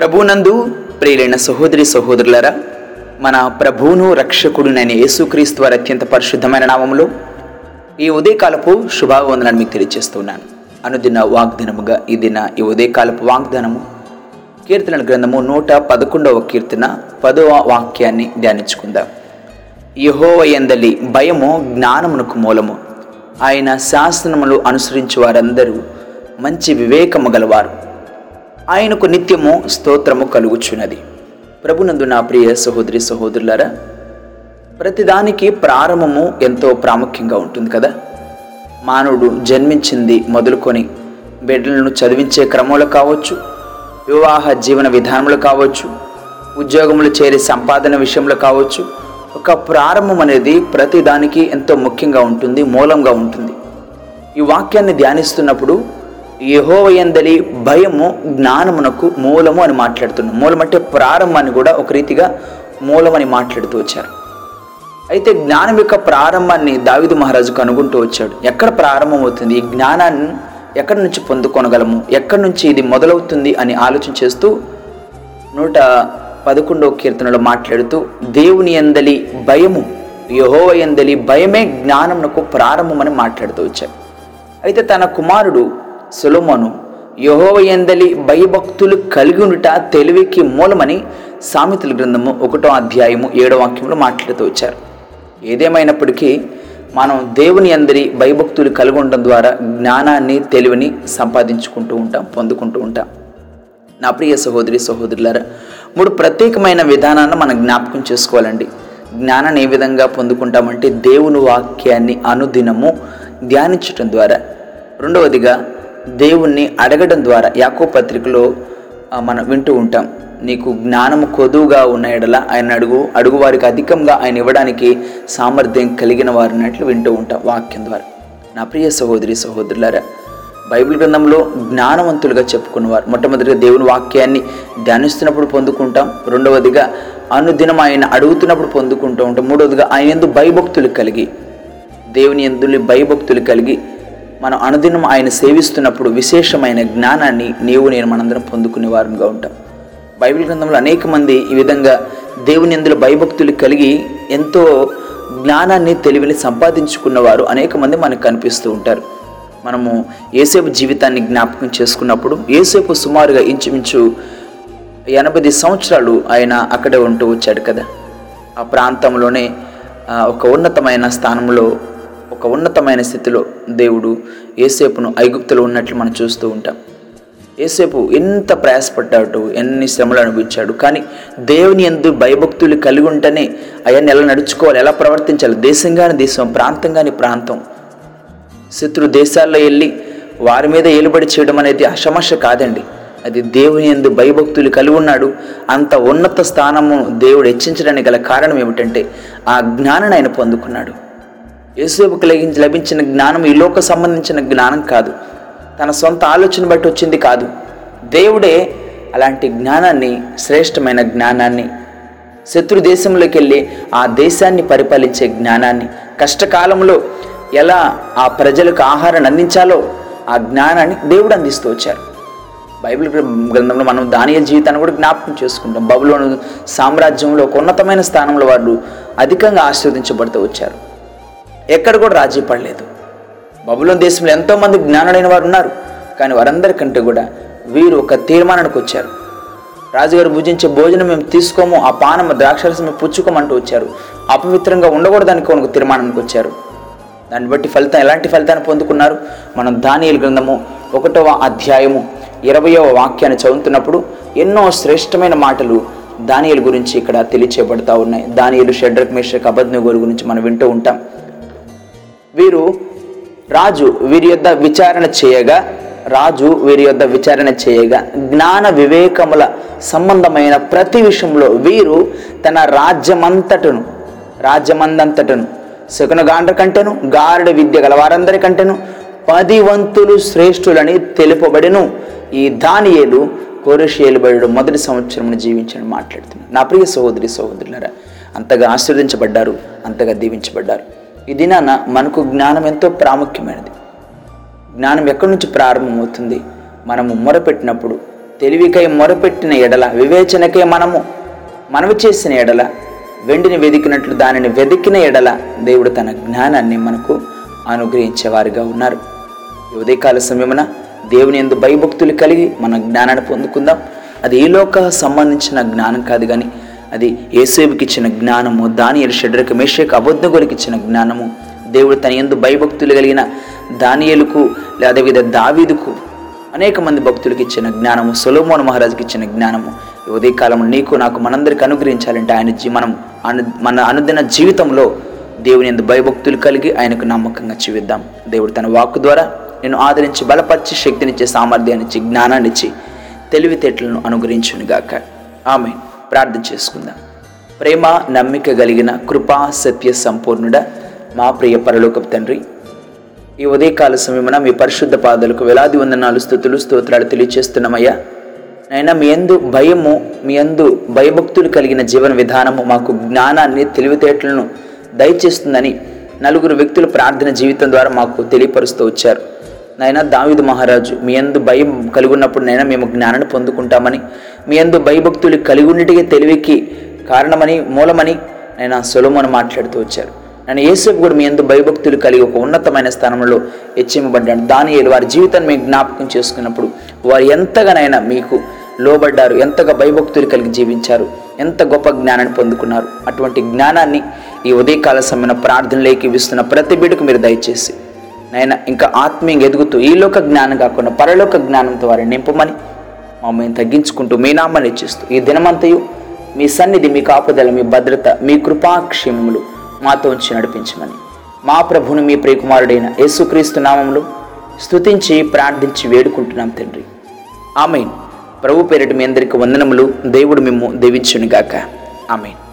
ప్రభునందు ప్రియులైన సహోదరి సహోదరులరా మన ప్రభువును రక్షకుడునైన యేసుక్రీస్తు వారి అత్యంత పరిశుద్ధమైన నామంలో ఈ ఉదయకాలపు శుభావందనాన్ని మీకు తెలియజేస్తున్నాను. అనుదిన వాగ్దానముగా ఈ దిన ఈ ఉదయకాలపు వాగ్దానము కీర్తన గ్రంథము నూట పదకొండవ కీర్తన పదవ వాక్యాన్ని ధ్యానించుకుందాం. యహోవయందలి భయము జ్ఞానమునకు మూలము. ఆయన శాసనములు అనుసరించి వారందరూ మంచి వివేకము గలవారు. ఆయనకు నిత్యము స్తోత్రము కలుగుచున్నది. ప్రభునందు నా ప్రియ సహోదరి సహోదరులారా ప్రతిదానికి ప్రారంభము ఎంతో ప్రాముఖ్యంగా ఉంటుంది కదా? మానవుడు జన్మించింది మొదలుకొని బిడ్డలను చదివించే క్రమంలో కావచ్చు వివాహ జీవన విధానంలో కావచ్చు ఉద్యోగములు చేరే సంపాదన విషయంలో కావచ్చు ఒక ప్రారంభం అనేది ప్రతిదానికి ఎంతో ముఖ్యంగా ఉంటుంది మూలంగా ఉంటుంది. ఈ వాక్యాన్ని ధ్యానిస్తున్నప్పుడు యహోవయందలి భయము జ్ఞానమునకు మూలము అని మాట్లాడుతున్నాం మూలం అంటే ప్రారంభాన్ని కూడా ఒక రీతిగా మూలమని మాట్లాడుతూ వచ్చారు. అయితే జ్ఞానం యొక్క ప్రారంభాన్ని దావిదు మహారాజు కనుగొంటూ వచ్చాడు. ఎక్కడ ప్రారంభం అవుతుంది? ఈ జ్ఞానాన్ని ఎక్కడి నుంచి పొందుకొనగలము? ఎక్కడి నుంచి ఇది మొదలవుతుంది అని ఆలోచన చేస్తూ నూట పదకొండవ కీర్తనలో మాట్లాడుతూ దేవుని ఎందలి భయము యహోవ ఎందలి భయమే జ్ఞానమునకు ప్రారంభమని మాట్లాడుతూ వచ్చాడు. అయితే తన కుమారుడు సులోమోను యహోవయందలి భయభక్తులు కలిగి తెలివికి మూలమని సామెతల గ్రంథము ఒకటో అధ్యాయము ఏడో వాక్యంలో మాట్లాడుతూ వచ్చారు. ఏదేమైనప్పటికీ మనం దేవుని అందరి భయభక్తులు కలిగి ఉండడం ద్వారా జ్ఞానాన్ని తెలివిని సంపాదించుకుంటూ ఉంటాం పొందుకుంటూ ఉంటాం. నా ప్రియ సహోదరి సహోదరులారా మూడు ప్రత్యేకమైన విధానాన్ని మనం జ్ఞాపకం చేసుకోవాలండి. జ్ఞానాన్ని ఏ విధంగా పొందుకుంటామంటే దేవుని వాక్యాన్ని అనుదినము ధ్యానించటం ద్వారా. రెండవదిగా దేవుణ్ణి అడగడం ద్వారా యాకో పత్రికలో మనం వింటూ ఉంటాం. నీకు జ్ఞానము కొదువుగా ఉన్న ఎడల ఆయన అడుగు అడుగు వారికి అధికంగా ఆయన ఇవ్వడానికి సామర్థ్యం కలిగిన వారినట్లు వింటూ ఉంటాం వాక్యం ద్వారా. నా ప్రియ సహోదరి సహోదరులారా బైబిల్ గ్రంథంలో జ్ఞానవంతులుగా చెప్పుకున్నవారు మొట్టమొదటిగా దేవుని వాక్యాన్ని ధ్యానిస్తున్నప్పుడు పొందుకుంటాం. రెండవదిగా అనుదినం ఆయన అడుగుతున్నప్పుడు పొందుకుంటూ ఉంటాం. మూడవదిగా ఆయన ఎందు భయభక్తులు కలిగి దేవుని ఎందులు భయభక్తులు కలిగి మనం అనుదినం ఆయన సేవిస్తున్నప్పుడు విశేషమైన జ్ఞానాన్ని నీవు నేను మనందరం పొందుకునే వారంగా ఉంటాం. బైబిల్ గ్రంథంలో అనేక మంది ఈ విధంగా దేవుని ఎందులో భయభక్తులు కలిగి ఎంతో జ్ఞానాన్ని తెలివిని సంపాదించుకున్నవారు అనేక మంది మనకు కనిపిస్తూ ఉంటారు. మనము ఏసేపు జీవితాన్ని జ్ఞాపకం చేసుకున్నప్పుడు ఏసేపు సుమారుగా ఇంచుమించు ఎనభై సంవత్సరాలు ఆయన అక్కడే ఉంటూ వచ్చాడు కదా. ఆ ప్రాంతంలోనే ఒక ఉన్నతమైన స్థానంలో ఒక ఉన్నతమైన స్థితిలో దేవుడు ఏసేపును ఐగుప్తులో ఉన్నట్లు మనం చూస్తూ ఉంటాం. ఏసేపు ఎంత ప్రయాసపడ్డాడు ఎన్ని శ్రమలు అనుభవించాడు కానీ దేవుని ఎందు భయభక్తులు కలిగి ఉంటేనే అవన్నీ ఎలా నడుచుకోవాలి ఎలా ప్రవర్తించాలి దేశంగాని దేశం ప్రాంతంగాని ప్రాంతం. శత్రు దేశాల్లో వెళ్ళి వారి మీద ఏలుబడి చేయడం అనేది అసమస్య కాదండి. అది దేవుని ఎందు భయభక్తులు కలిగి ఉన్నాడు. అంత ఉన్నత స్థానము దేవుడు హెచ్చించడానికి గల కారణం ఏమిటంటే ఆ జ్ఞానాన్ని ఆయన పొందుకున్నాడు. యేసుకు లభించిన జ్ఞానం ఈ లోక సంబంధించిన జ్ఞానం కాదు. తన సొంత ఆలోచన బట్టి వచ్చింది కాదు. దేవుడే అలాంటి జ్ఞానాన్ని శ్రేష్టమైన జ్ఞానాన్ని శత్రు దేశంలోకి వెళ్ళి ఆ దేశాన్ని పరిపాలించే జ్ఞానాన్ని కష్టకాలంలో ఎలా ఆ ప్రజలకు ఆహారాన్ని అందించాలో ఆ జ్ఞానాన్ని దేవుడు అందిస్తూ వచ్చారు. బైబిల్ గ్రంథంలో మనం దానియ జీవితాన్ని కూడా జ్ఞాపకం చేసుకుంటాం. బబులోను సామ్రాజ్యంలో ఒక ఉన్నతమైన స్థానంలో వాళ్ళు అధికంగా ఆశీర్వదించబడుతూ వచ్చారు. ఎక్కడ కూడా రాజీ పడలేదు. బబులోన్ దేశంలో ఎంతోమంది జ్ఞానులైన వారు ఉన్నారు కానీ వారందరికంటే కూడా వీరు ఒక తీర్మానానికి వచ్చారు. రాజుగారు భుజించే భోజనం మేము తీసుకోము ఆ పానము ద్రాక్షరసం మేము పుచ్చుకోమంటూ వచ్చారు. అపవిత్రంగా ఉండకూడదని ఒక తీర్మానానికి వచ్చారు. దాన్ని బట్టి ఫలితం ఎలాంటి ఫలితాన్ని పొందుకున్నారు? మనం దానియలు గ్రంథము ఒకటవ అధ్యాయము ఇరవయవ వాక్యాన్ని చదువుతున్నప్పుడు ఎన్నో శ్రేష్టమైన మాటలు దానియలు గురించి ఇక్కడ తెలియచేయబడతా ఉన్నాయి. దానియలు షెడ్రక్ మేషక్ అబద్నగోరు గురించి మనం వింటూ ఉంటాం. వీరు రాజు వీరి యొద్ద విచారణ చేయగా రాజు వీరి యొద్ద విచారణ చేయగా జ్ఞాన వివేకముల సంబంధమైన ప్రతి విషయంలో వీరు తన రాజ్యమంతటను రాజ్యమందంతటను శకునగాండ్ర కంటేను గారుడ విద్య గల పదివంతులు పది వంతులు శ్రేష్ఠులని తెలుపబడిను. ఈ దానియేలు కోరషేలుబడు మొదటి సంవత్సరం జీవించని మాట్లాడుతున్నాను నా ప్రియ సహోదరి సహోదరులరా అంతగా ఆశీర్వదించబడ్డారు అంతగా దీవించబడ్డారు. ఈ దినాన మనకు జ్ఞానం ఎంతో ప్రాముఖ్యమైనది. జ్ఞానం ఎక్కడి నుంచి ప్రారంభమవుతుంది? మనము మొరపెట్టినప్పుడు తెలివికై మొరపెట్టిన ఎడల వివేచనకై మనము మనవి చేసిన ఎడల వెండిని వెదికినట్లు దానిని వెదికిన ఎడల దేవుడు తన జ్ఞానాన్ని మనకు అనుగ్రహించేవారిగా ఉన్నారు. ఉదయకాల సమయమున దేవుని ఎందు భయభక్తులు కలిగి మన జ్ఞానాన్ని పొందుకుందాం. అది ఈ లోక సంబంధించిన జ్ఞానం కాదు కానీ అది ఏసేపుకి ఇచ్చిన జ్ఞానము దానియలు షడ్రక మేషక్ అబద్ధగులకు ఇచ్చిన జ్ఞానము. దేవుడు తన ఎందు భయభక్తులు కలిగిన దానియలకు అదేవిధ దావీదుకు అనేక మంది భక్తులకు ఇచ్చిన జ్ఞానము సొలోమోన్ మహారాజుకి ఇచ్చిన జ్ఞానము. ఉదయ ఉదయకాలం నీకు నాకు మనందరికి అనుగ్రహించాలంటే ఆయన జీ మనం అను మన అనుదిన జీవితంలో దేవుని ఎందు భయభక్తులు కలిగి ఆయనకు నమ్మకంగా జీవిద్దాం. దేవుడు తన వాక్కు ద్వారా నేను ఆదరించి బలపరిచి శక్తినిచ్చే సామర్థ్యాన్ని ఇచ్చి జ్ఞానాన్ని తెలివితేటలను అనుగ్రహించునుగాక. ఆమె ప్రార్థన చేసుకుందాం. ప్రేమ నమ్మిక కలిగిన కృపా సత్య సంపూర్ణుడ మా ప్రియ పరలోకపు తండ్రి ఈ ఉదయకాల సమయమున మీ పరిశుద్ధ పాదాలకు వేలాది వందనాలు స్థుతులు స్తోత్రాలు తెలియచేస్తున్నామయ్యా. నైనా మీ అందు భయము మీ అందు భయభక్తులు కలిగిన జీవన విధానము మాకు జ్ఞానాన్ని తెలివితేటలను దయచేస్తుందని నలుగురు వ్యక్తులు ప్రార్థన జీవితం ద్వారా మాకు తెలియపరుస్తూ వచ్చారు. నైనా దావిదు మహారాజు మీ అందు భయం కలిగి ఉన్నప్పుడు నైనా మేము జ్ఞానాన్ని పొందుకుంటామని మీ అందు భయభక్తులు కలిగి తెలివికి కారణమని మూలమని నైనా సొలమని మాట్లాడుతూ వచ్చారు. నన్ను యేసేపు కూడా మీ ఎందు భయభక్తులు కలిగి ఒక ఉన్నతమైన స్థానంలో హెచ్చింపబడ్డాడు. దాని వారి జీవితాన్ని మీకు జ్ఞాపకం చేసుకున్నప్పుడు వారు ఎంతగానైనా మీకు లోబడ్డారు ఎంతగా భయభక్తులు కలిగి జీవించారు ఎంత గొప్ప జ్ఞానాన్ని పొందుకున్నారు. అటువంటి జ్ఞానాన్ని ఈ ఉదయకాల సమయంలో ప్రార్థనలోకి ఇస్తున్న ప్రతి బిడ్డకు మీరు దయచేసి నాయన ఇంకా ఆత్మీయంగా ఎదుగుతూ ఈ లోక జ్ఞానం కాకుండా పరలోక జ్ఞానంతో వారిని నింపమని మమ్మల్ని తగ్గించుకుంటూ మీ నామాన్ని ఇచ్చిస్తూ ఈ దినమంతయు మీ సన్నిధి మీ కాపుదల మీ భద్రత మీ కృపాక్షేమములు మాతో ఉంచి నడిపించమని. మా ప్రభును మీ ప్రియకుమారుడైన యేసుక్రీస్తు నామములు స్తుతించి ప్రార్థించి వేడుకుంటున్నాం తండ్రి. ఆమెన్. ప్రభు పేరిట మీ అందరికి వందనములు. దేవుడు మేము దీవించునుగాక. ఆమెన్.